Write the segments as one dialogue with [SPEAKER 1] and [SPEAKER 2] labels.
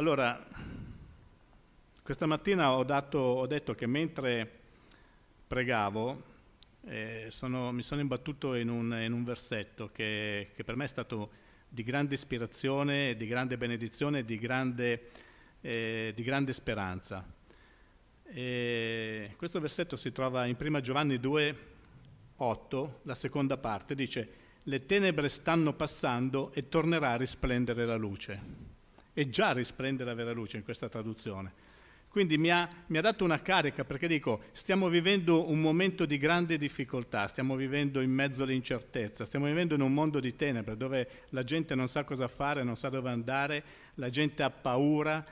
[SPEAKER 1] Allora, questa mattina ho, dato, ho detto che mentre pregavo eh, sono, mi sono imbattuto in un, in un versetto che, che, per me è stato di grande ispirazione, di grande benedizione, di grande, eh, di grande speranza. E questo versetto si trova in 1 Giovanni 2, 8, la seconda parte, dice le tenebre stanno passando e tornerà a risplendere la luce. E già risplende la vera luce in questa traduzione. Quindi mi ha, mi ha, dato una carica perché dico, stiamo vivendo un momento di grande difficoltà, stiamo vivendo in mezzo all'incertezza, stiamo vivendo in un mondo di tenebre dove la gente non sa cosa fare, non sa dove andare, la gente ha paura,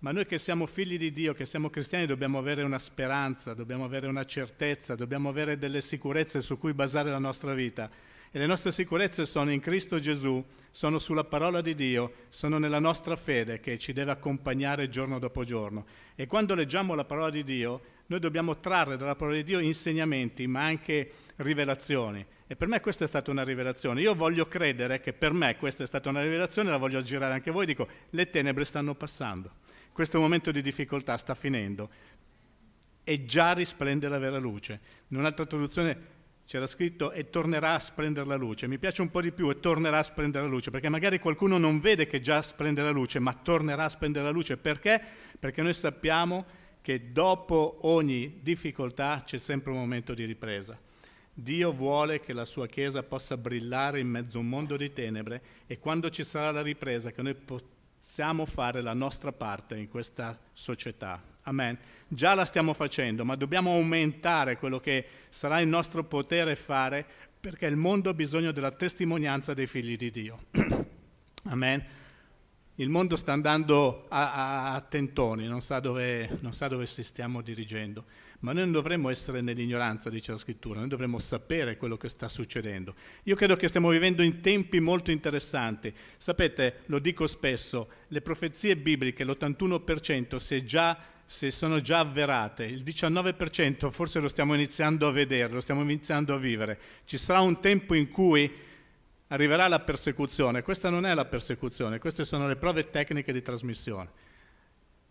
[SPEAKER 1] ma noi che siamo figli di Dio, che siamo cristiani, dobbiamo avere una speranza, dobbiamo avere una certezza, dobbiamo avere delle sicurezze su cui basare la nostra vita. E le nostre sicurezze sono in Cristo Gesù, sono sulla parola di Dio, sono nella nostra fede che ci deve accompagnare giorno dopo giorno. E quando leggiamo la parola di Dio, noi dobbiamo trarre dalla parola di Dio insegnamenti, ma anche rivelazioni. E per me questa è stata una rivelazione. Io voglio credere che per me questa è stata una rivelazione, la voglio girare anche voi, dico, le tenebre stanno passando. Questo momento di difficoltà sta finendo e già risplende la vera luce. In un'altra traduzione c'era scritto e tornerà a splendere la luce. Mi piace un po' di più e tornerà a splendere la luce, perché magari qualcuno non vede che già splende la luce, ma tornerà a splendere la luce. Perché? Perché noi sappiamo che dopo ogni difficoltà c'è sempre un momento di ripresa. Dio vuole che la sua Chiesa possa brillare in mezzo a un mondo di tenebre e quando ci sarà la ripresa, che noi possiamo fare la nostra parte in questa società. Amen. Già la stiamo facendo, ma dobbiamo aumentare quello che sarà il nostro potere fare perché il mondo ha bisogno della testimonianza dei figli di Dio. Amen. Il mondo sta andando a, a, a tentoni, non sa, dove, non sa dove si stiamo dirigendo, ma noi non dovremmo essere nell'ignoranza, dice la scrittura, noi dovremmo sapere quello che sta succedendo. Io credo che stiamo vivendo in tempi molto interessanti. Sapete, lo dico spesso, le profezie bibliche, l'81% si è già se sono già avverate, il 19% forse lo stiamo iniziando a vedere, lo stiamo iniziando a vivere. Ci sarà un tempo in cui arriverà la persecuzione. Questa non è la persecuzione, queste sono le prove tecniche di trasmissione.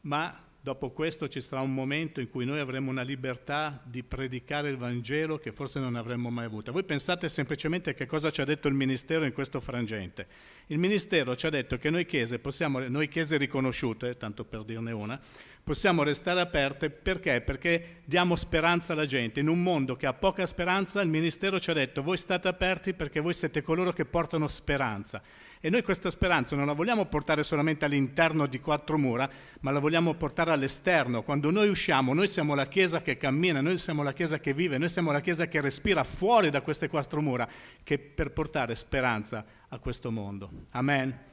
[SPEAKER 1] Ma dopo questo ci sarà un momento in cui noi avremo una libertà di predicare il Vangelo che forse non avremmo mai avuto. Voi pensate semplicemente che cosa ci ha detto il Ministero in questo frangente. Il Ministero ci ha detto che noi chiese, possiamo, noi chiese riconosciute, tanto per dirne una, possiamo restare aperte perché? Perché diamo speranza alla gente. In un mondo che ha poca speranza, il Ministero ci ha detto voi state aperti perché voi siete coloro che portano speranza. E noi questa speranza non la vogliamo portare solamente all'interno di quattro mura, ma la vogliamo portare all'esterno. Quando noi usciamo, noi siamo la Chiesa che cammina, noi siamo la Chiesa che vive, noi siamo la Chiesa che respira fuori da queste quattro mura, che per portare speranza a questo mondo. Amen.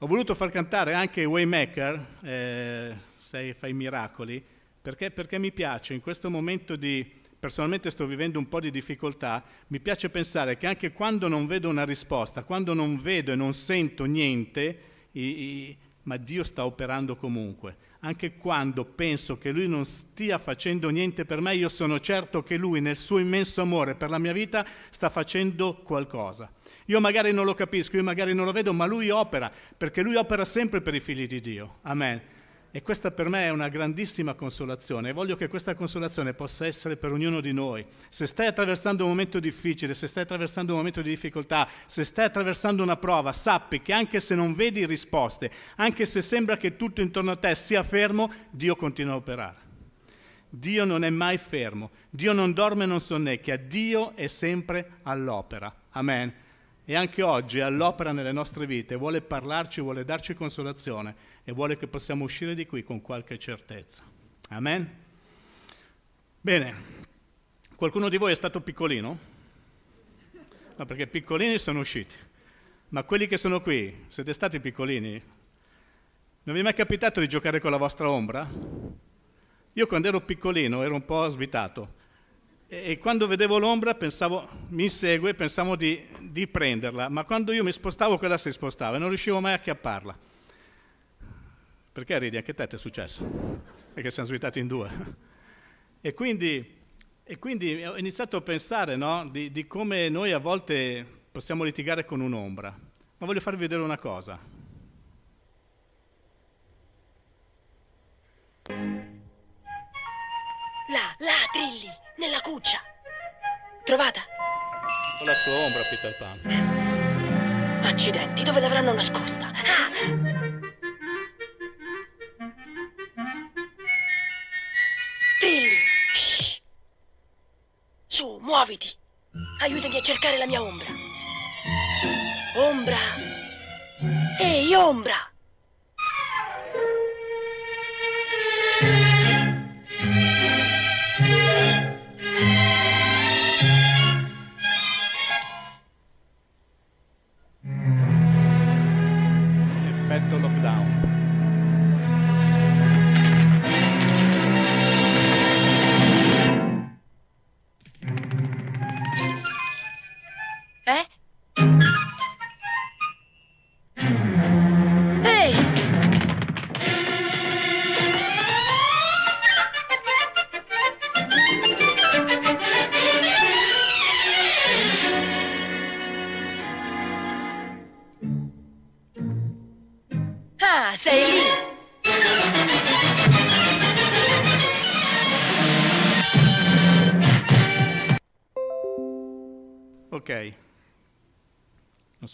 [SPEAKER 1] Ho voluto far cantare anche Waymaker, eh, sei, fai miracoli, perché, perché mi piace in questo momento di, personalmente sto vivendo un po' di difficoltà, mi piace pensare che anche quando non vedo una risposta, quando non vedo e non sento niente, i, i, ma Dio sta operando comunque. Anche quando penso che Lui non stia facendo niente per me, io sono certo che Lui nel suo immenso amore per la mia vita sta facendo qualcosa. Io magari non lo capisco, io magari non lo vedo, ma lui opera, perché lui opera sempre per i figli di Dio. Amen. E questa per me è una grandissima consolazione e voglio che questa consolazione possa essere per ognuno di noi. Se stai attraversando un momento difficile, se stai attraversando un momento di difficoltà, se stai attraversando una prova, sappi che anche se non vedi risposte, anche se sembra che tutto intorno a te sia fermo, Dio continua a operare. Dio non è mai fermo, Dio non dorme e non sonnecchia, Dio è sempre all'opera. Amen e anche oggi è all'opera nelle nostre vite, vuole parlarci, vuole darci consolazione e vuole che possiamo uscire di qui con qualche certezza. Amen? Bene, qualcuno di voi è stato piccolino? No, perché piccolini sono usciti, ma quelli che sono qui, siete stati piccolini? Non vi è mai capitato di giocare con la vostra ombra? Io quando ero piccolino ero un po' svitato, e quando vedevo l'ombra pensavo, mi insegue, pensavo di, di, prenderla, ma quando io mi spostavo quella si spostava e non riuscivo mai a chiapparla. Perché ridi? Anche te ti è successo? Perché siamo svitati in due. E quindi, e quindi ho iniziato a pensare no? di, di come noi a volte possiamo litigare con un'ombra. Ma voglio farvi vedere una cosa.
[SPEAKER 2] Là, là, Trilli, nella cuccia. Trovata?
[SPEAKER 1] Con la sua ombra, Peter Pan.
[SPEAKER 2] Accidenti, dove l'avranno nascosta? Ah! Su, muoviti! Aiutami a cercare la mia ombra. Ombra! Ehi, ombra!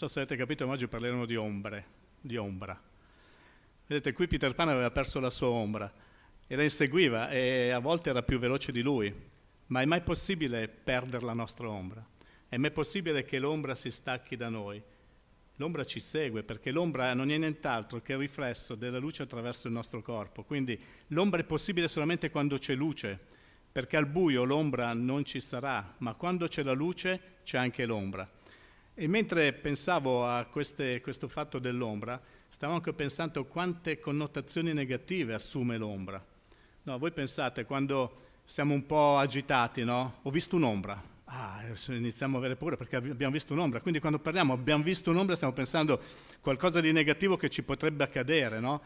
[SPEAKER 1] So se avete capito, ma oggi parleremo di ombre, di ombra. Vedete, qui Peter Pan aveva perso la sua ombra e la inseguiva e a volte era più veloce di lui. Ma è mai possibile perdere la nostra ombra? È mai possibile che l'ombra si stacchi da noi? L'ombra ci segue perché l'ombra non è nient'altro che il riflesso della luce attraverso il nostro corpo. Quindi l'ombra è possibile solamente quando c'è luce, perché al buio l'ombra non ci sarà, ma quando c'è la luce c'è anche l'ombra. E mentre pensavo a queste, questo fatto dell'ombra, stavo anche pensando quante connotazioni negative assume l'ombra. No, voi pensate quando siamo un po' agitati, no? Ho visto un'ombra. Ah, iniziamo a avere paura perché abbiamo visto un'ombra. Quindi quando parliamo abbiamo visto un'ombra stiamo pensando qualcosa di negativo che ci potrebbe accadere, no?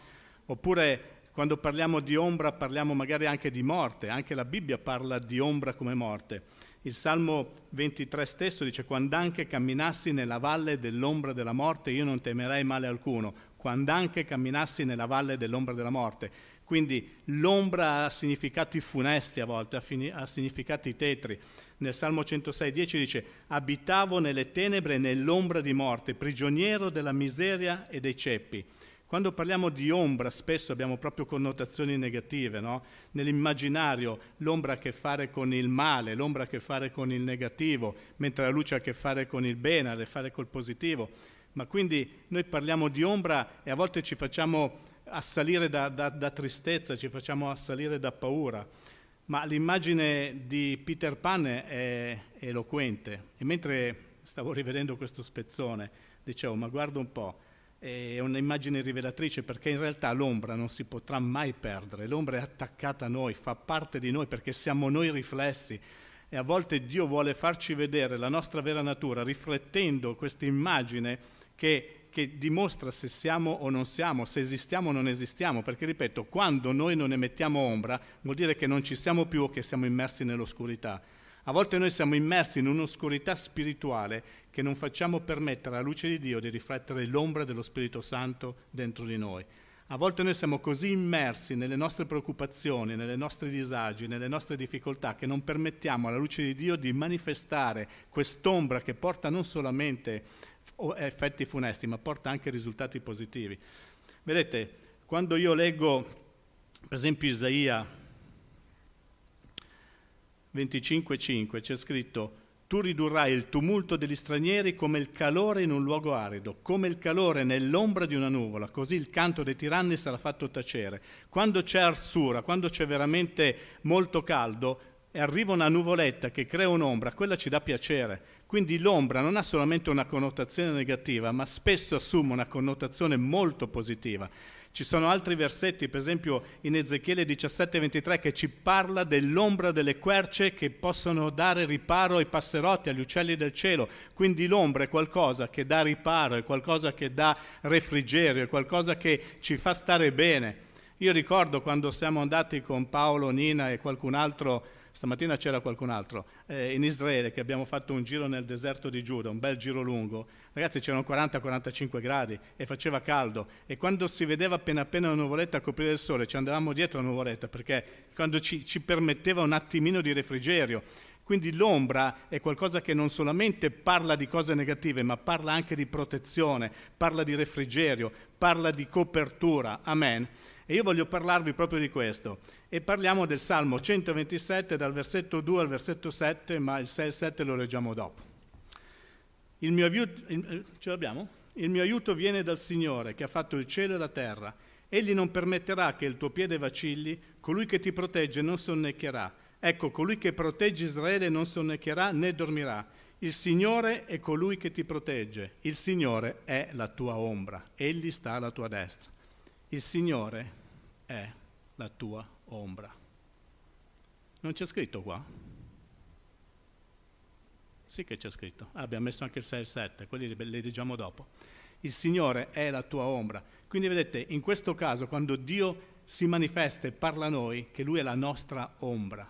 [SPEAKER 1] Oppure quando parliamo di ombra parliamo magari anche di morte, anche la Bibbia parla di ombra come morte. Il Salmo 23 stesso dice, quando anche camminassi nella valle dell'ombra della morte, io non temerei male alcuno, quando anche camminassi nella valle dell'ombra della morte. Quindi l'ombra ha significati funesti a volte, ha, significati tetri. Nel Salmo 106,10 dice, abitavo nelle tenebre e nell'ombra di morte, prigioniero della miseria e dei ceppi. Quando parliamo di ombra spesso abbiamo proprio connotazioni negative, no? Nell'immaginario l'ombra ha a che fare con il male, l'ombra ha a che fare con il negativo, mentre la luce ha a che fare con il bene, ha a che fare col positivo. Ma quindi noi parliamo di ombra e a volte ci facciamo assalire da, da, da tristezza, ci facciamo assalire da paura. Ma l'immagine di Peter Pan è, eloquente. E mentre stavo rivedendo questo spezzone, dicevo, ma guarda un po', è un'immagine rivelatrice perché in realtà l'ombra non si potrà mai perdere, l'ombra è attaccata a noi, fa parte di noi perché siamo noi riflessi. E a volte Dio vuole farci vedere la nostra vera natura riflettendo questa immagine che, che dimostra se siamo o non siamo, se esistiamo o non esistiamo, perché ripeto, quando noi non emettiamo ombra vuol dire che non ci siamo più o che siamo immersi nell'oscurità. A volte noi siamo immersi in un'oscurità spirituale che non facciamo permettere alla luce di Dio di riflettere l'ombra dello Spirito Santo dentro di noi. A volte noi siamo così immersi nelle nostre preoccupazioni, nelle nostre disagi, nelle nostre difficoltà, che non permettiamo alla luce di Dio di manifestare quest'ombra che porta non solamente effetti funesti, ma porta anche risultati positivi. Vedete, quando io leggo, per esempio, Isaia 25.5 c'è scritto tu ridurrai il tumulto degli stranieri come il calore in un luogo arido, come il calore nell'ombra di una nuvola, così il canto dei tiranni sarà fatto tacere. Quando c'è arsura, quando c'è veramente molto caldo, e arriva una nuvoletta che crea un'ombra, quella ci dà piacere. Quindi l'ombra non ha solamente una connotazione negativa, ma spesso assume una connotazione molto positiva. Ci sono altri versetti, per esempio in Ezechiele 17:23, che ci parla dell'ombra delle querce che possono dare riparo ai passerotti, agli uccelli del cielo. Quindi l'ombra è qualcosa che dà riparo, è qualcosa che dà refrigerio, è qualcosa che ci fa stare bene. Io ricordo quando siamo andati con Paolo, Nina e qualcun altro, stamattina c'era qualcun altro, eh, in Israele che abbiamo fatto un giro nel deserto di Giuda, un bel giro lungo, ragazzi c'erano 40-45 gradi e faceva caldo e quando si vedeva appena appena una nuvoletta a coprire il sole ci andavamo dietro la nuvoletta perché quando ci, ci permetteva un attimino di refrigerio. Quindi l'ombra è qualcosa che non solamente parla di cose negative, ma parla anche di protezione, parla di refrigerio, parla di copertura. Amen. E io voglio parlarvi proprio di questo. E parliamo del Salmo 127 dal versetto 2 al versetto 7, ma il 6 e il 7 lo leggiamo dopo. Il mio, aiuto, il, l'abbiamo? il mio aiuto viene dal Signore che ha fatto il cielo e la terra. Egli non permetterà che il tuo piede vacilli, colui che ti protegge non sonnecchierà. Ecco, colui che protegge Israele non sonnecchierà né dormirà. Il Signore è colui che ti protegge, il Signore è la tua ombra, egli sta alla tua destra. Il Signore è la tua ombra. Non c'è scritto qua? Sì che c'è scritto. Ah, abbiamo messo anche il 6 e il 7, quelli li leggiamo dopo. Il Signore è la tua ombra. Quindi vedete, in questo caso, quando Dio si manifesta e parla a noi, che Lui è la nostra ombra.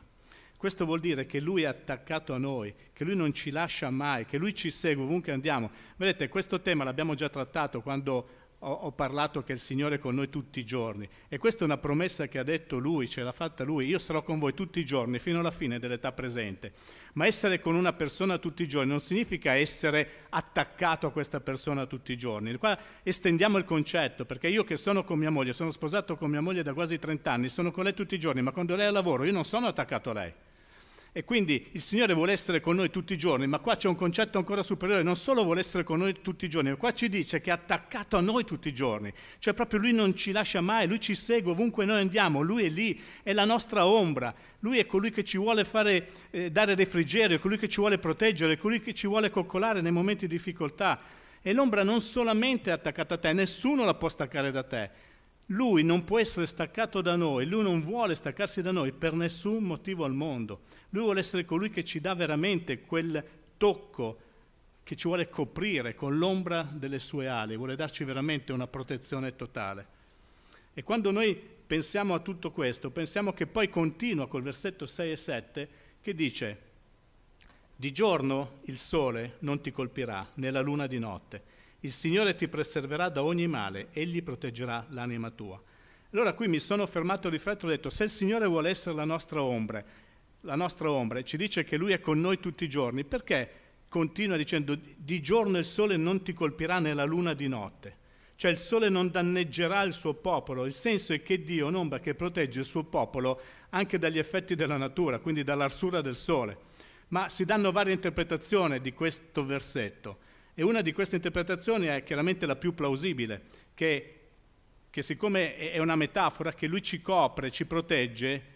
[SPEAKER 1] Questo vuol dire che Lui è attaccato a noi, che Lui non ci lascia mai, che Lui ci segue ovunque andiamo. Vedete, questo tema l'abbiamo già trattato quando ho, ho, parlato che il Signore è con noi tutti i giorni e questa è una promessa che ha detto Lui, ce l'ha fatta Lui, io sarò con voi tutti i giorni fino alla fine dell'età presente. Ma essere con una persona tutti i giorni non significa essere attaccato a questa persona tutti i giorni. Qua estendiamo il concetto, perché io che sono con mia moglie, sono sposato con mia moglie da quasi 30 anni, sono con lei tutti i giorni, ma quando lei è al lavoro io non sono attaccato a lei. E quindi il Signore vuole essere con noi tutti i giorni, ma qua c'è un concetto ancora superiore, non solo vuole essere con noi tutti i giorni, ma qua ci dice che è attaccato a noi tutti i giorni, cioè proprio Lui non ci lascia mai, Lui ci segue ovunque noi andiamo, Lui è lì, è la nostra ombra, Lui è colui che ci vuole fare, eh, dare refrigerio, è colui che ci vuole proteggere, è colui che ci vuole coccolare nei momenti di difficoltà. E l'ombra non solamente è attaccata a te, nessuno la può staccare da te. Lui non può essere staccato da noi, lui non vuole staccarsi da noi per nessun motivo al mondo. Lui vuole essere colui che ci dà veramente quel tocco che ci vuole coprire con l'ombra delle sue ali, vuole darci veramente una protezione totale. E quando noi pensiamo a tutto questo, pensiamo che poi continua col versetto 6 e 7 che dice, di giorno il sole non ti colpirà, né la luna di notte. Il Signore ti preserverà da ogni male, Egli proteggerà l'anima tua. Allora qui mi sono fermato a riflettere e ho detto, se il Signore vuole essere la nostra ombra la nostra ombra e ci dice che Lui è con noi tutti i giorni, perché continua dicendo di giorno il sole non ti colpirà nella luna di notte? Cioè il sole non danneggerà il suo popolo, il senso è che Dio è un'ombra che protegge il suo popolo anche dagli effetti della natura, quindi dall'arsura del sole. Ma si danno varie interpretazioni di questo versetto e una di queste interpretazioni è chiaramente la più plausibile, che, che siccome è una metafora che lui ci copre, ci protegge,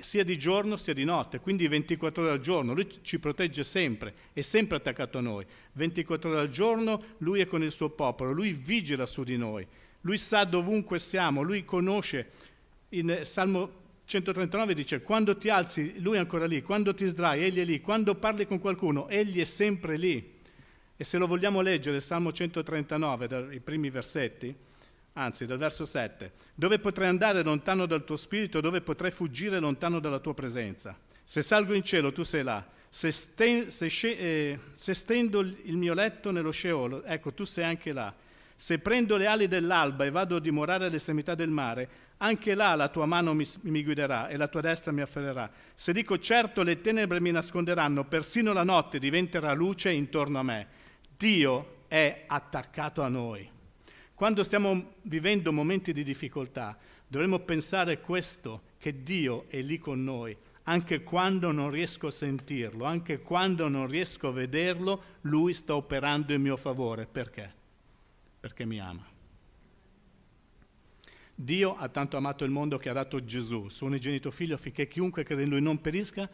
[SPEAKER 1] sia di giorno sia di notte, quindi 24 ore al giorno, lui ci protegge sempre, è sempre attaccato a noi, 24 ore al giorno lui è con il suo popolo, lui vigila su di noi, lui sa dovunque siamo, lui conosce, in Salmo 139 dice quando ti alzi lui è ancora lì, quando ti sdrai egli è lì, quando parli con qualcuno egli è sempre lì. E se lo vogliamo leggere, Salmo 139, dai primi versetti, anzi dal verso 7, dove potrai andare lontano dal tuo spirito, dove potrai fuggire lontano dalla tua presenza. Se salgo in cielo, tu sei là. Se, sten- se, sce- eh, se stendo il mio letto nello Sheol, ecco, tu sei anche là. Se prendo le ali dell'alba e vado a dimorare all'estremità del mare, anche là la tua mano mi, mi, guiderà e la tua destra mi afferrerà. Se dico certo le tenebre mi nasconderanno, persino la notte diventerà luce intorno a me. Dio è attaccato a noi. Quando stiamo vivendo momenti di difficoltà, dovremmo pensare questo, che Dio è lì con noi, anche quando non riesco a sentirlo, anche quando non riesco a vederlo, Lui sta operando in mio favore. Perché? Perché mi ama. Dio ha tanto amato il mondo che ha dato Gesù, suo unigenito figlio, affinché chiunque crede in Lui non perisca,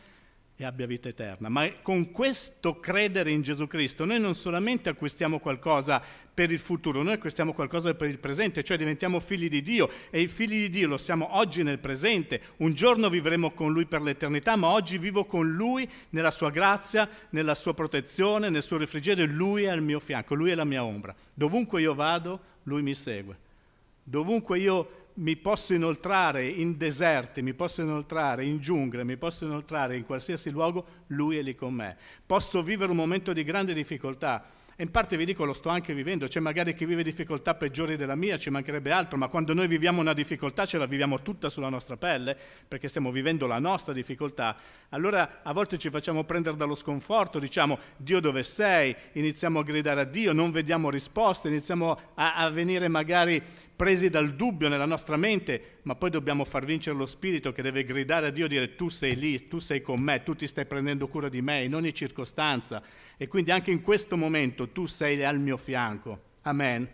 [SPEAKER 1] e abbia vita eterna. Ma con questo credere in Gesù Cristo noi non solamente acquistiamo qualcosa per il futuro, noi acquistiamo qualcosa per il presente, cioè diventiamo figli di Dio e i figli di Dio lo siamo oggi nel presente, un giorno vivremo con Lui per l'eternità, ma oggi vivo con Lui nella sua grazia, nella sua protezione, nel suo refrigerio, Lui è al mio fianco, Lui è la mia ombra. Dovunque io vado, Lui mi segue. Dovunque io mi posso inoltrare in deserti, mi posso inoltrare in giungle, mi posso inoltrare in qualsiasi luogo, Lui è lì con me. Posso vivere un momento di grande difficoltà, e in parte vi dico, lo sto anche vivendo, c'è magari chi vive difficoltà peggiori della mia, ci mancherebbe altro, ma quando noi viviamo una difficoltà ce la viviamo tutta sulla nostra pelle, perché stiamo vivendo la nostra difficoltà, allora a volte ci facciamo prendere dallo sconforto, diciamo Dio dove sei, iniziamo a gridare a Dio, non vediamo risposte, iniziamo a, a venire magari presi dal dubbio nella nostra mente, ma poi dobbiamo far vincere lo spirito che deve gridare a Dio e dire tu sei lì, tu sei con me, tu ti stai prendendo cura di me in ogni circostanza e quindi anche in questo momento tu sei al mio fianco. Amen.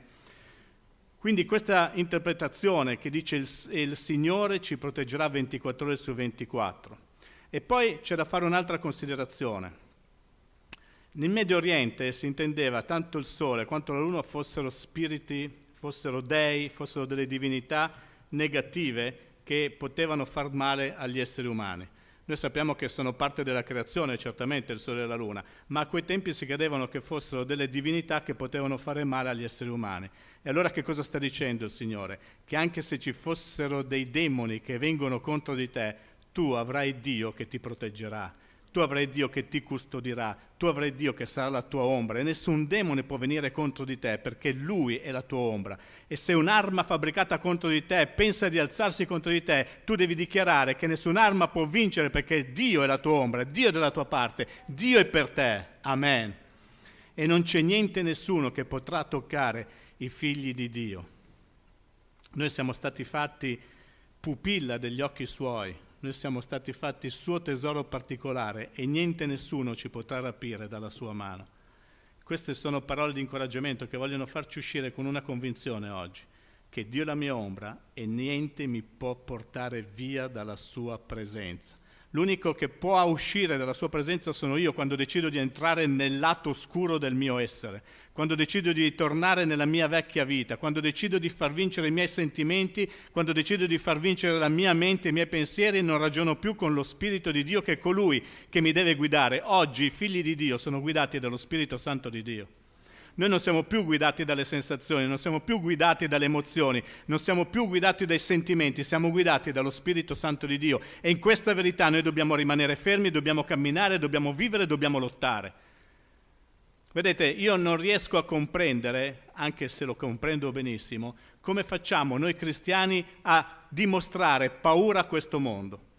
[SPEAKER 1] Quindi questa interpretazione che dice il, il Signore ci proteggerà 24 ore su 24. E poi c'è da fare un'altra considerazione. Nel Medio Oriente si intendeva tanto il Sole quanto la Luna fossero spiriti fossero dei, fossero delle divinità negative che potevano far male agli esseri umani. Noi sappiamo che sono parte della creazione, certamente il Sole e la Luna, ma a quei tempi si credevano che fossero delle divinità che potevano fare male agli esseri umani. E allora che cosa sta dicendo il Signore? Che anche se ci fossero dei demoni che vengono contro di te, tu avrai Dio che ti proteggerà tu avrai Dio che ti custodirà, tu avrai Dio che sarà la tua ombra e nessun demone può venire contro di te perché Lui è la tua ombra. E se un'arma fabbricata contro di te pensa di alzarsi contro di te, tu devi dichiarare che nessun'arma può vincere perché Dio è la tua ombra, Dio è dalla tua parte, Dio è per te. Amen. E non c'è niente nessuno che potrà toccare i figli di Dio. Noi siamo stati fatti pupilla degli occhi suoi, noi siamo stati fatti suo tesoro particolare e niente nessuno ci potrà rapire dalla sua mano. Queste sono parole di incoraggiamento che vogliono farci uscire con una convinzione oggi, che Dio è la mia ombra e niente mi può portare via dalla sua presenza. L'unico che può uscire dalla sua presenza sono io quando decido di entrare nel lato oscuro del mio essere, quando decido di tornare nella mia vecchia vita, quando decido di far vincere i miei sentimenti, quando decido di far vincere la mia mente, i miei pensieri, non ragiono più con lo Spirito di Dio che è colui che mi deve guidare. Oggi i figli di Dio sono guidati dallo Spirito Santo di Dio. Noi non siamo più guidati dalle sensazioni, non siamo più guidati dalle emozioni, non siamo più guidati dai sentimenti, siamo guidati dallo Spirito Santo di Dio. E in questa verità noi dobbiamo rimanere fermi, dobbiamo camminare, dobbiamo vivere, dobbiamo lottare. Vedete, io non riesco a comprendere, anche se lo comprendo benissimo, come facciamo noi cristiani a dimostrare paura a questo mondo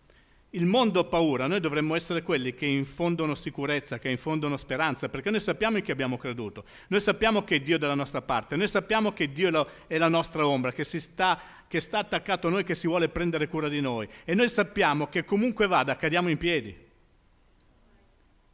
[SPEAKER 1] il mondo ha paura, noi dovremmo essere quelli che infondono sicurezza, che infondono speranza, perché noi sappiamo in chi abbiamo creduto, noi sappiamo che Dio è dalla nostra parte, noi sappiamo che Dio è la nostra ombra, che, sta, che sta attaccato a noi, che si vuole prendere cura di noi e noi sappiamo che comunque vada, cadiamo in piedi.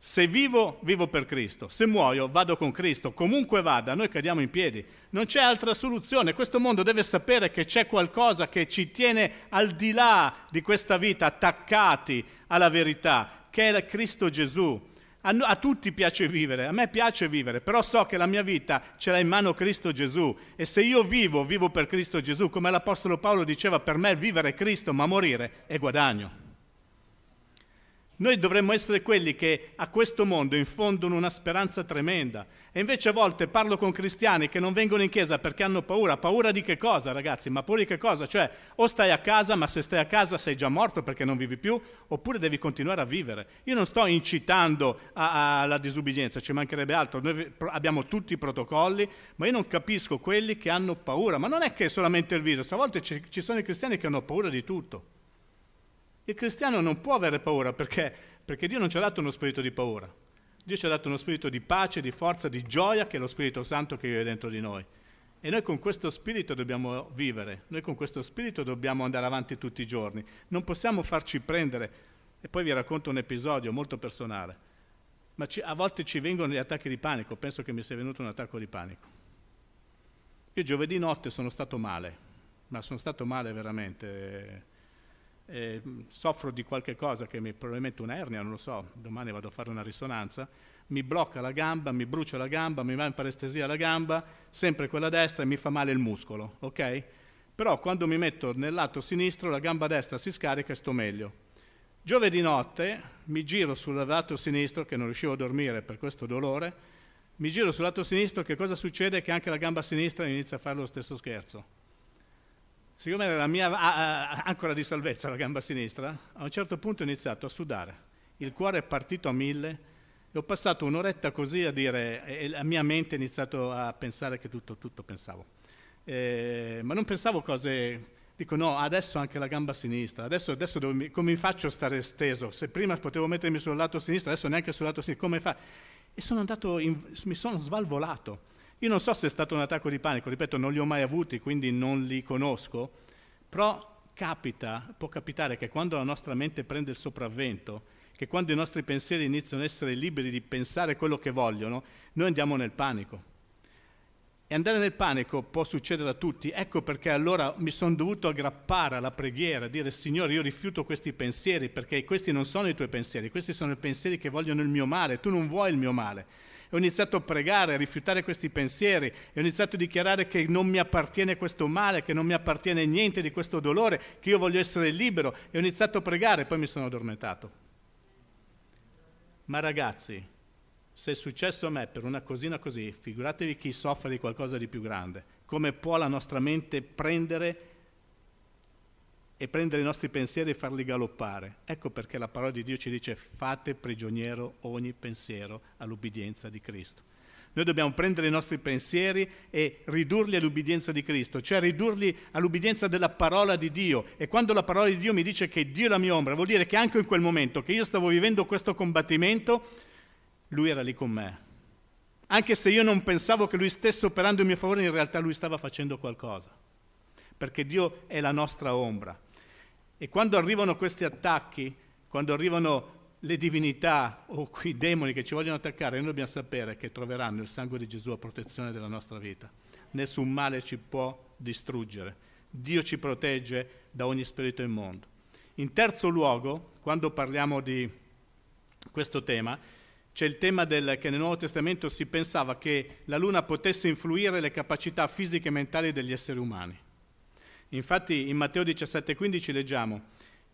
[SPEAKER 1] Se vivo, vivo per Cristo. Se muoio, vado con Cristo. Comunque vada, noi cadiamo in piedi. Non c'è altra soluzione. Questo mondo deve sapere che c'è qualcosa che ci tiene al di là di questa vita, attaccati alla verità, che è Cristo Gesù. A, a, tutti piace vivere, a me piace vivere, però so che la mia vita ce l'ha in mano Cristo Gesù e se io vivo, vivo per Cristo Gesù, come l'Apostolo Paolo diceva, per me vivere è Cristo, ma morire è guadagno. Noi dovremmo essere quelli che a questo mondo infondono una speranza tremenda. E invece a volte parlo con cristiani che non vengono in chiesa perché hanno paura. Paura di che cosa, ragazzi? Ma paura di che cosa? Cioè, o stai a casa, ma se stai a casa sei già morto perché non vivi più, oppure devi continuare a vivere. Io non sto incitando alla disubbidienza, ci mancherebbe altro. Noi abbiamo tutti i protocolli, ma io non capisco quelli che hanno paura. Ma non è che è solamente il virus, a volte ci, ci sono i cristiani che hanno paura di tutto. Il cristiano non può avere paura perché? Perché Dio non ci ha dato uno spirito di paura. Dio ci ha dato uno spirito di pace, di forza, di gioia, che è lo Spirito Santo che vive dentro di noi. E noi con questo spirito dobbiamo vivere, noi con questo spirito dobbiamo andare avanti tutti i giorni. Non possiamo farci prendere. E poi vi racconto un episodio molto personale. Ma ci, a volte ci vengono gli attacchi di panico, penso che mi sia venuto un attacco di panico. Io giovedì notte sono stato male, ma sono stato male veramente eh, soffro di qualche cosa che mi probabilmente un'ernia, non lo so, domani vado a fare una risonanza, mi blocca la gamba, mi brucia la gamba, mi va in parestesia la gamba, sempre quella destra e mi fa male il muscolo, ok? Però quando mi metto nel lato sinistro la gamba destra si scarica e sto meglio. Giovedì notte mi giro sul lato sinistro, che non riuscivo a dormire per questo dolore, mi giro sul lato sinistro, che cosa succede? Che anche la gamba sinistra inizia a fare lo stesso scherzo siccome era la mia ancora di salvezza la gamba sinistra, a un certo punto ho iniziato a sudare. Il cuore è partito a mille e ho passato un'oretta così a dire, e la mia mente ha iniziato a pensare che tutto, tutto pensavo. Eh, ma non pensavo cose, dico no, adesso anche la gamba sinistra, adesso, adesso mi, come faccio a stare steso? Se prima potevo mettermi sul lato sinistro, adesso neanche sul lato sinistro, come fa? E sono andato, in, mi sono svalvolato. Io non so se è stato un attacco di panico, ripeto, non li ho mai avuti, quindi non li conosco, però capita, può capitare che quando la nostra mente prende il sopravvento, che quando i nostri pensieri iniziano ad essere liberi di pensare quello che vogliono, noi andiamo nel panico. E andare nel panico può succedere a tutti, ecco perché allora mi sono dovuto aggrappare alla preghiera, dire Signore io rifiuto questi pensieri perché questi non sono i tuoi pensieri, questi sono i pensieri che vogliono il mio male, tu non vuoi il mio male ho iniziato a pregare, a rifiutare questi pensieri, e ho iniziato a dichiarare che non mi appartiene questo male, che non mi appartiene niente di questo dolore, che io voglio essere libero, e ho iniziato a pregare e poi mi sono addormentato. Ma ragazzi, se è successo a me per una cosina così, figuratevi chi soffre di qualcosa di più grande, come può la nostra mente prendere e prendere i nostri pensieri e farli galoppare. Ecco perché la parola di Dio ci dice fate prigioniero ogni pensiero all'ubbidienza di Cristo. Noi dobbiamo prendere i nostri pensieri e ridurli all'ubbidienza di Cristo, cioè ridurli all'ubbidienza della parola di Dio. E quando la parola di Dio mi dice che Dio è la mia ombra, vuol dire che anche in quel momento che io stavo vivendo questo combattimento, Lui era lì con me. Anche se io non pensavo che Lui stesse operando in mio favore, in realtà Lui stava facendo qualcosa. Perché Dio è la nostra ombra. E quando arrivano questi attacchi, quando arrivano le divinità o quei demoni che ci vogliono attaccare, noi dobbiamo sapere che troveranno il sangue di Gesù a protezione della nostra vita. Nessun male ci può distruggere. Dio ci protegge da ogni spirito immondo. In terzo luogo, quando parliamo di questo tema, c'è il tema del, che nel Nuovo Testamento si pensava che la luna potesse influire le capacità fisiche e mentali degli esseri umani. Infatti in Matteo 17,15 leggiamo,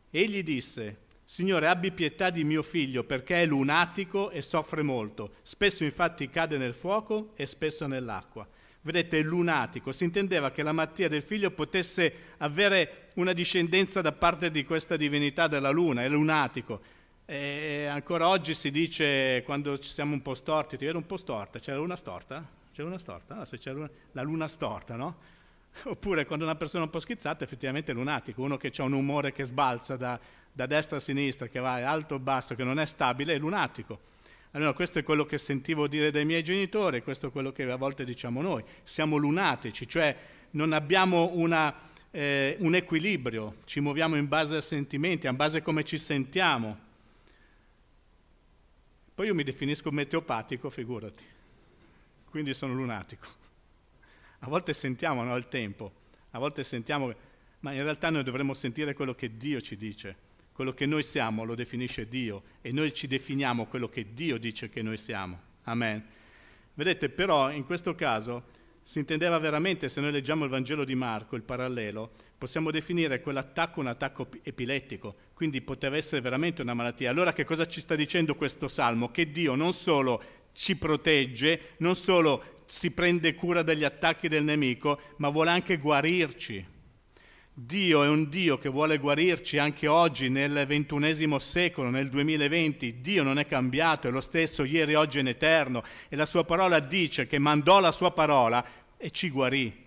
[SPEAKER 1] Egli disse, Signore, abbi pietà di mio figlio perché è lunatico e soffre molto. Spesso infatti cade nel fuoco e spesso nell'acqua. Vedete, lunatico. Si intendeva che la malattia del figlio potesse avere una discendenza da parte di questa divinità della luna, è lunatico. E ancora oggi si dice, quando ci siamo un po' storti, ti vedo un po' storta, c'è la luna storta? C'è la luna storta? Ah, c'è luna, la luna storta, no? Oppure quando una persona è un po' schizzata, effettivamente è lunatico, uno che ha un umore che sbalza da, da destra a sinistra, che va alto o basso, che non è stabile, è lunatico. Allora questo è quello che sentivo dire dai miei genitori, questo è quello che a volte diciamo noi. Siamo lunatici, cioè non abbiamo una, eh, un equilibrio, ci muoviamo in base a sentimenti, in base a come ci sentiamo. Poi io mi definisco meteopatico, figurati, quindi sono lunatico. A volte sentiamo no, il tempo, a volte sentiamo, ma in realtà noi dovremmo sentire quello che Dio ci dice. Quello che noi siamo lo definisce Dio e noi ci definiamo quello che Dio dice che noi siamo. Amen. Vedete, però in questo caso si intendeva veramente, se noi leggiamo il Vangelo di Marco, il parallelo, possiamo definire quell'attacco un attacco epilettico, quindi poteva essere veramente una malattia. Allora che cosa ci sta dicendo questo salmo? Che Dio non solo ci protegge, non solo si prende cura degli attacchi del nemico, ma vuole anche guarirci. Dio è un Dio che vuole guarirci anche oggi nel ventunesimo secolo, nel 2020. Dio non è cambiato, è lo stesso ieri, oggi e in eterno. E la sua parola dice che mandò la sua parola e ci guarì.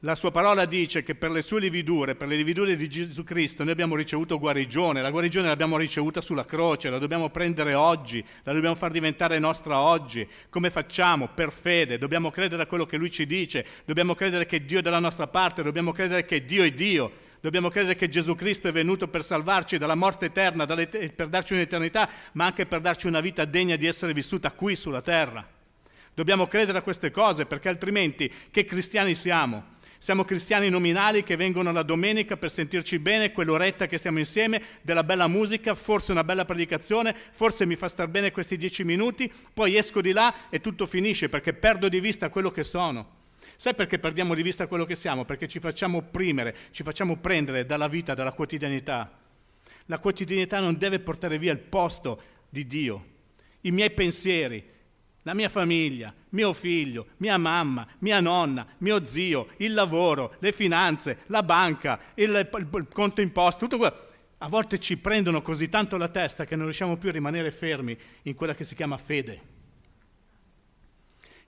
[SPEAKER 1] La sua parola dice che per le sue lividure, per le lividure di Gesù Cristo, noi abbiamo ricevuto guarigione. La guarigione l'abbiamo ricevuta sulla croce, la dobbiamo prendere oggi, la dobbiamo far diventare nostra oggi. Come facciamo? Per fede. Dobbiamo credere a quello che Lui ci dice, dobbiamo credere che Dio è dalla nostra parte, dobbiamo credere che Dio è Dio. Dobbiamo credere che Gesù Cristo è venuto per salvarci dalla morte eterna, per darci un'eternità, ma anche per darci una vita degna di essere vissuta qui sulla terra. Dobbiamo credere a queste cose perché altrimenti che cristiani siamo? Siamo cristiani nominali che vengono la domenica per sentirci bene, quell'oretta che stiamo insieme, della bella musica, forse una bella predicazione, forse mi fa star bene questi dieci minuti, poi esco di là e tutto finisce perché perdo di vista quello che sono. Sai perché perdiamo di vista quello che siamo? Perché ci facciamo opprimere, ci facciamo prendere dalla vita, dalla quotidianità. La quotidianità non deve portare via il posto di Dio. I miei pensieri, la mia famiglia, mio figlio, mia mamma, mia nonna, mio zio, il lavoro, le finanze, la banca, il, il, il conto imposto, tutto quello. A volte ci prendono così tanto la testa che non riusciamo più a rimanere fermi in quella che si chiama fede.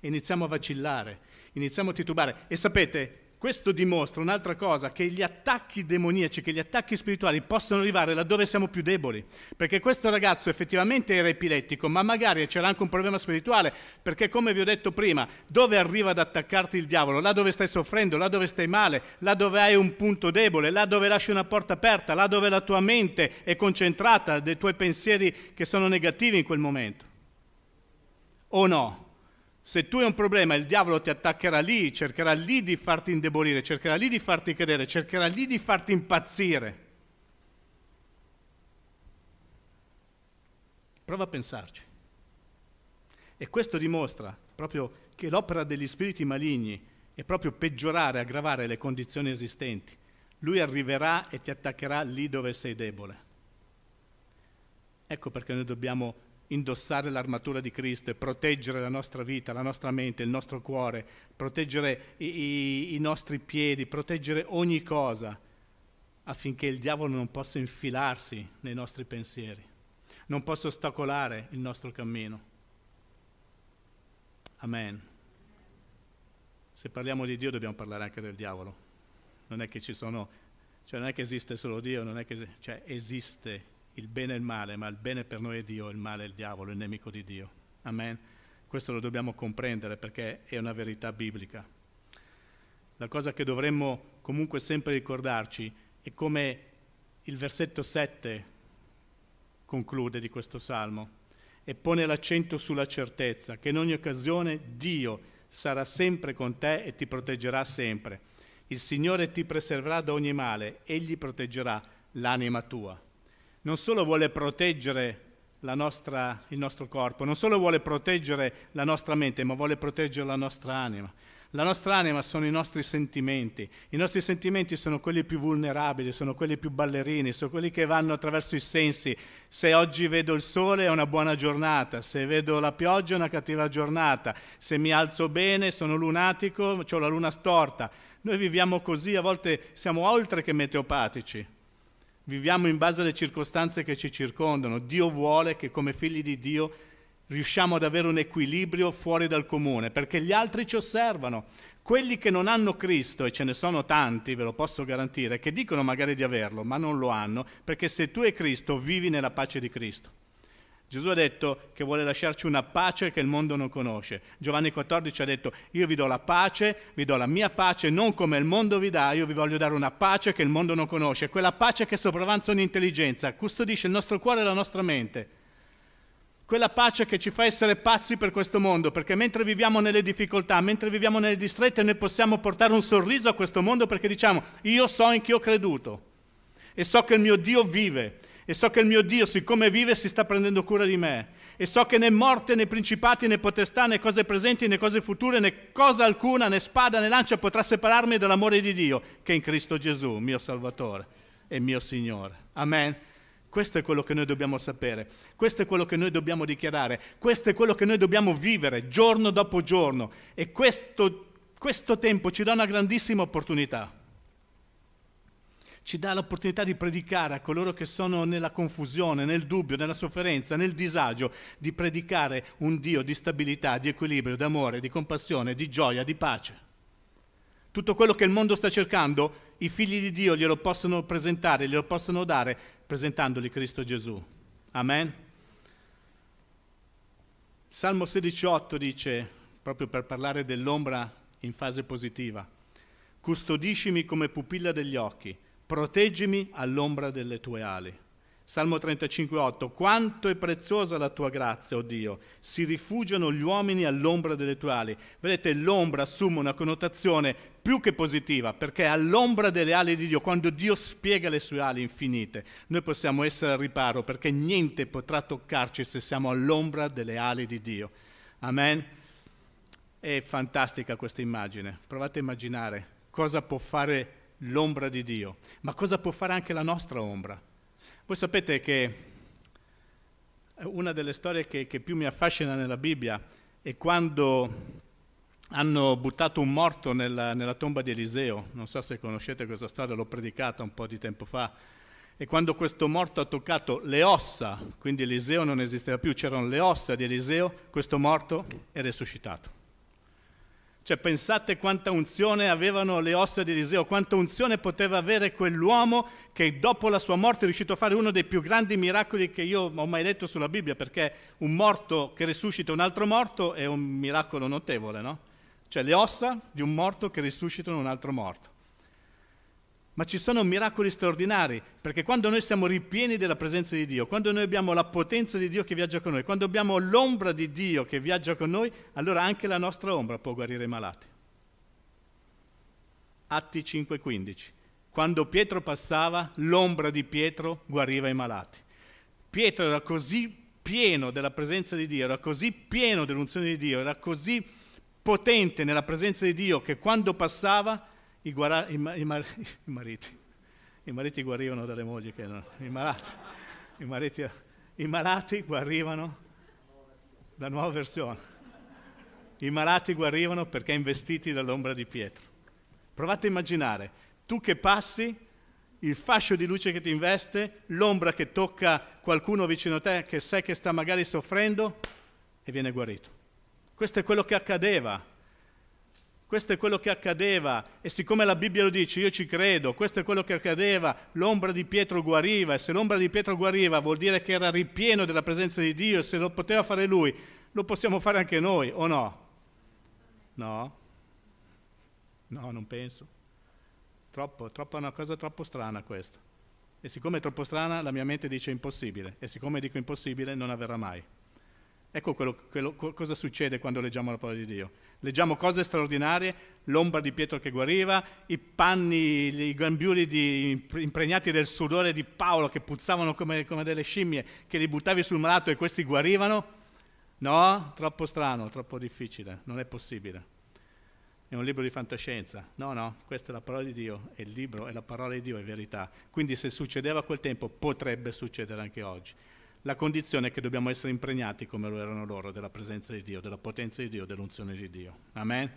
[SPEAKER 1] iniziamo a vacillare, iniziamo a titubare. E sapete, questo dimostra un'altra cosa, che gli attacchi demoniaci, che gli attacchi spirituali possono arrivare laddove siamo più deboli. Perché questo ragazzo effettivamente era epilettico, ma magari c'era anche un problema spirituale, perché come vi ho detto prima, dove arriva ad attaccarti il diavolo? Là dove stai soffrendo, là dove stai male, là dove hai un punto debole, là dove lasci una porta aperta, là dove la tua mente è concentrata, dei tuoi pensieri che sono negativi in quel momento. O no? Se tu hai un problema, il diavolo ti attaccherà lì, cercherà lì di farti indebolire, cercherà lì di farti cadere, cercherà lì di farti impazzire. Prova a pensarci. E questo dimostra proprio che l'opera degli spiriti maligni è proprio peggiorare, aggravare le condizioni esistenti. Lui arriverà e ti attaccherà lì dove sei debole. Ecco perché noi dobbiamo indossare l'armatura di Cristo e proteggere la nostra vita, la nostra mente, il nostro cuore, proteggere i, i, i nostri piedi, proteggere ogni cosa affinché il diavolo non possa infilarsi nei nostri pensieri, non possa ostacolare il nostro cammino. Amen. Se parliamo di Dio dobbiamo parlare anche del diavolo. Non è che ci sono, cioè non è che esiste solo Dio, non è che cioè esiste il bene e il male, ma il bene per noi è Dio, il male è il diavolo, il nemico di Dio. Amen. Questo lo dobbiamo comprendere perché è una verità biblica. La cosa che dovremmo comunque sempre ricordarci è come il versetto 7 conclude di questo salmo e pone l'accento sulla certezza che in ogni occasione Dio sarà sempre con te e ti proteggerà sempre. Il Signore ti preserverà da ogni male, Egli proteggerà l'anima tua non solo vuole proteggere nostra, il nostro corpo, non solo vuole proteggere la nostra mente, ma vuole proteggere la nostra anima. La nostra anima sono i nostri sentimenti, i nostri sentimenti sono quelli più vulnerabili, sono quelli più ballerini, sono quelli che vanno attraverso i sensi. Se oggi vedo il sole è una buona giornata, se vedo la pioggia è una cattiva giornata, se mi alzo bene sono lunatico, ho la luna storta. Noi viviamo così, a volte siamo oltre che meteopatici. Viviamo in base alle circostanze che ci circondano. Dio vuole che come figli di Dio riusciamo ad avere un equilibrio fuori dal comune, perché gli altri ci osservano. Quelli che non hanno Cristo, e ce ne sono tanti, ve lo posso garantire, che dicono magari di averlo, ma non lo hanno, perché se tu hai Cristo vivi nella pace di Cristo. Gesù ha detto che vuole lasciarci una pace che il mondo non conosce. Giovanni 14 ha detto, io vi do la pace, vi do la mia pace, non come il mondo vi dà, io vi voglio dare una pace che il mondo non conosce, quella pace che sopravanza ogni intelligenza, custodisce il nostro cuore e la nostra mente. Quella pace che ci fa essere pazzi per questo mondo, perché mentre viviamo nelle difficoltà, mentre viviamo nelle distrette, noi possiamo portare un sorriso a questo mondo perché diciamo, io so in chi ho creduto e so che il mio Dio vive e so che il mio Dio, siccome vive, si sta prendendo cura di me. E so che né morte, né principati, né potestà, né cose presenti, né cose future, né cosa alcuna, né spada, né lancia potrà separarmi dall'amore di Dio, che è in Cristo Gesù, mio Salvatore e mio Signore. Amen. Questo è quello che noi dobbiamo sapere, questo è quello che noi dobbiamo dichiarare, questo è quello che noi dobbiamo vivere giorno dopo giorno e questo, questo tempo ci dà una grandissima opportunità ci dà l'opportunità di predicare a coloro che sono nella confusione, nel dubbio, nella sofferenza, nel disagio, di predicare un Dio di stabilità, di equilibrio, di amore, di compassione, di gioia, di pace. Tutto quello che il mondo sta cercando, i figli di Dio glielo possono presentare, glielo possono dare presentandoli Cristo Gesù. Amen. Salmo 16,8 dice, proprio per parlare dell'ombra in fase positiva, custodiscimi come pupilla degli occhi proteggimi all'ombra delle tue ali. Salmo 35,8 Quanto è preziosa la tua grazia, o oh Dio! Si rifugiano gli uomini all'ombra delle tue ali. Vedete, l'ombra assume una connotazione più che positiva, perché all'ombra delle ali di Dio, quando Dio spiega le sue ali infinite, noi possiamo essere al riparo, perché niente potrà toccarci se siamo all'ombra delle ali di Dio. Amen? È fantastica questa immagine. Provate a immaginare cosa può fare l'ombra di Dio. Ma cosa può fare anche la nostra ombra? Voi sapete che una delle storie che, che più mi affascina nella Bibbia e quando hanno buttato un morto nella, nella tomba di Eliseo, non so se conoscete questa storia, l'ho predicata un po' di tempo fa, e quando questo morto ha toccato le ossa, quindi Eliseo non esisteva più, c'erano le ossa di Eliseo, questo morto è risuscitato. Cioè pensate quanta unzione avevano le ossa di Eliseo, quanta unzione poteva avere quell'uomo che dopo la sua morte è riuscito a fare uno dei più grandi miracoli che io ho mai letto sulla Bibbia, perché un morto che risuscita un altro morto è un miracolo notevole, no? Cioè le ossa di un morto che risuscitano un altro morto ma ci sono miracoli straordinari, perché quando noi siamo ripieni della presenza di Dio, quando noi abbiamo la potenza di Dio che viaggia con noi, quando abbiamo l'ombra di Dio che viaggia con noi, allora anche la nostra ombra può guarire i malati. Atti 5:15. Quando Pietro passava, l'ombra di Pietro guariva i malati. Pietro era così pieno della presenza di Dio, era così pieno dell'unzione di Dio, era così potente nella presenza di Dio che quando passava i, guara- i, ma- i, mar- i, mariti, i mariti guarivano dalle mogli che erano, i malati, i, mariti, i malati guarivano, la nuova versione, i malati guarivano perché investiti dall'ombra di Pietro. Provate a immaginare, tu che passi, il fascio di luce che ti investe, l'ombra che tocca qualcuno vicino a te che sai che sta magari soffrendo e viene guarito. Questo è quello che accadeva questo è quello che accadeva e siccome la Bibbia lo dice, io ci credo, questo è quello che accadeva, l'ombra di Pietro guariva e se l'ombra di Pietro guariva vuol dire che era ripieno della presenza di Dio e se lo poteva fare lui, lo possiamo fare anche noi o no? No? No, non penso. Troppo, troppo, è una cosa troppo strana questa. E siccome è troppo strana, la mia mente dice impossibile. E siccome dico impossibile, non avverrà mai. Ecco quello, quello, cosa succede quando leggiamo la parola di Dio. Leggiamo cose straordinarie, l'ombra di Pietro che guariva, i panni, i gambiuli di, impregnati del sudore di Paolo che puzzavano come, come delle scimmie, che li buttavi sul malato e questi guarivano. No, troppo strano, troppo difficile, non è possibile. È un libro di fantascienza. No, no, questa è la parola di Dio, è il libro, è la parola di Dio, è verità. Quindi se succedeva a quel tempo, potrebbe succedere anche oggi. La condizione è che dobbiamo essere impregnati come lo erano loro della presenza di Dio, della potenza di Dio, dell'unzione di Dio. Amen?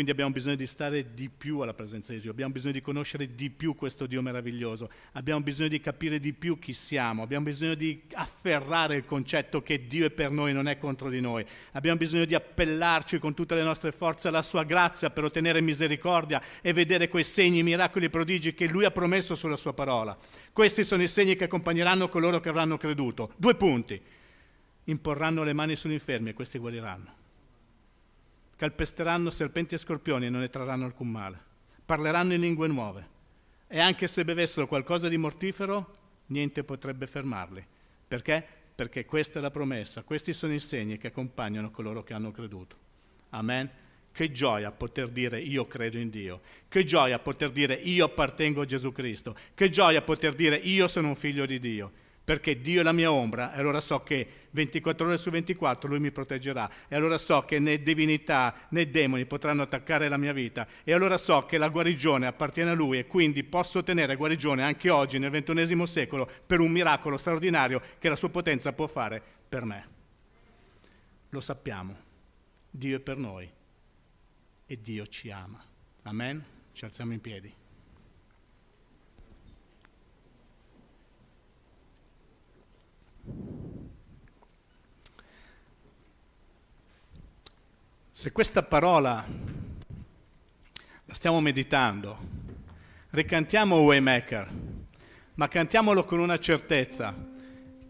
[SPEAKER 1] Quindi abbiamo bisogno di stare di più alla presenza di Dio, abbiamo bisogno di conoscere di più questo Dio meraviglioso, abbiamo bisogno di capire di più chi siamo, abbiamo bisogno di afferrare il concetto che Dio è per noi, non è contro di noi, abbiamo bisogno di appellarci con tutte le nostre forze alla sua grazia per ottenere misericordia e vedere quei segni, miracoli e prodigi che Lui ha promesso sulla sua parola. Questi sono i segni che accompagneranno coloro che avranno creduto. Due punti. Imporranno le mani sugli infermi e questi guariranno calpesteranno serpenti e scorpioni e non ne trarranno alcun male. Parleranno in lingue nuove. E anche se bevessero qualcosa di mortifero, niente potrebbe fermarli. Perché? Perché questa è la promessa, questi sono i segni che accompagnano coloro che hanno creduto. Amen. Che gioia poter dire io credo in Dio, che gioia poter dire io appartengo a Gesù Cristo, che gioia poter dire io sono un figlio di Dio perché Dio è la mia ombra e allora so che 24 ore su 24 Lui mi proteggerà e allora so che né divinità né demoni potranno attaccare la mia vita e allora so che la guarigione appartiene a Lui e quindi posso ottenere guarigione anche oggi nel ventunesimo secolo per un miracolo straordinario che la sua potenza può fare per me. Lo sappiamo, Dio è per noi e Dio ci ama. Amen? Ci alziamo in piedi. Se questa parola la stiamo meditando, ricantiamo Waymaker, ma cantiamolo con una certezza,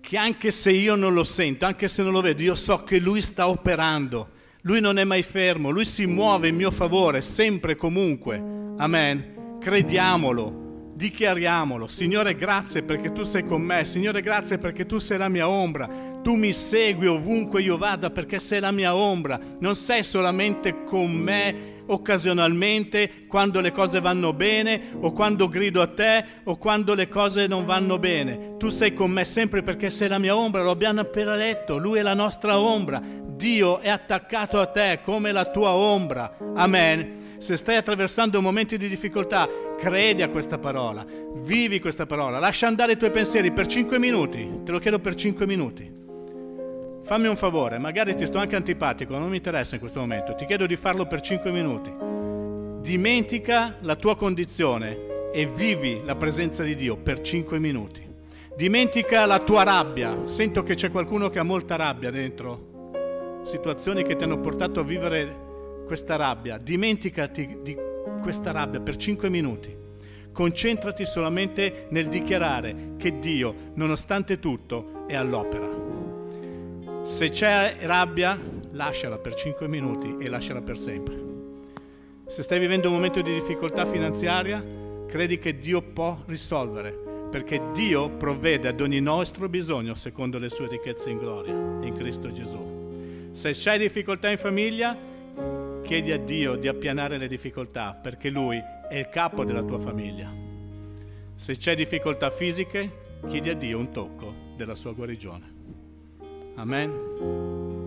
[SPEAKER 1] che anche se io non lo sento, anche se non lo vedo, io so che Lui sta operando, Lui non è mai fermo, Lui si muove in mio favore, sempre e comunque. Amen. Crediamolo dichiariamolo. Signore, grazie perché tu sei con me. Signore, grazie perché tu sei la mia ombra. Tu mi segui ovunque io vada perché sei la mia ombra. Non sei solamente con me occasionalmente quando le cose vanno bene o quando grido a te o quando le cose non vanno bene. Tu sei con me sempre perché sei la mia ombra, lo abbiamo appena detto, lui è la nostra ombra. Dio è attaccato a te come la tua ombra. Amen se stai attraversando momenti di difficoltà, credi a questa parola, vivi questa parola, lascia andare i tuoi pensieri per 5 minuti, te lo chiedo per 5 minuti. Fammi un favore, magari ti sto anche antipatico, non mi interessa in questo momento, ti chiedo di farlo per 5 minuti. Dimentica la tua condizione e vivi la presenza di Dio per 5 minuti. Dimentica la tua rabbia. Sento che c'è qualcuno che ha molta rabbia dentro. Situazioni che ti hanno portato a vivere questa rabbia. Dimenticati di questa rabbia per 5 minuti. Concentrati solamente nel dichiarare che Dio, nonostante tutto, è all'opera. Se c'è rabbia, lasciala per 5 minuti e lasciala per sempre. Se stai vivendo un momento di difficoltà finanziaria, credi che Dio può risolvere, perché Dio provvede ad ogni nostro bisogno secondo le sue ricchezze in gloria, in Cristo Gesù. Se c'hai difficoltà in famiglia, chiedi a Dio di appianare le difficoltà, perché Lui è il capo della tua famiglia. Se c'è difficoltà fisiche, chiedi a Dio un tocco della sua guarigione. Amen.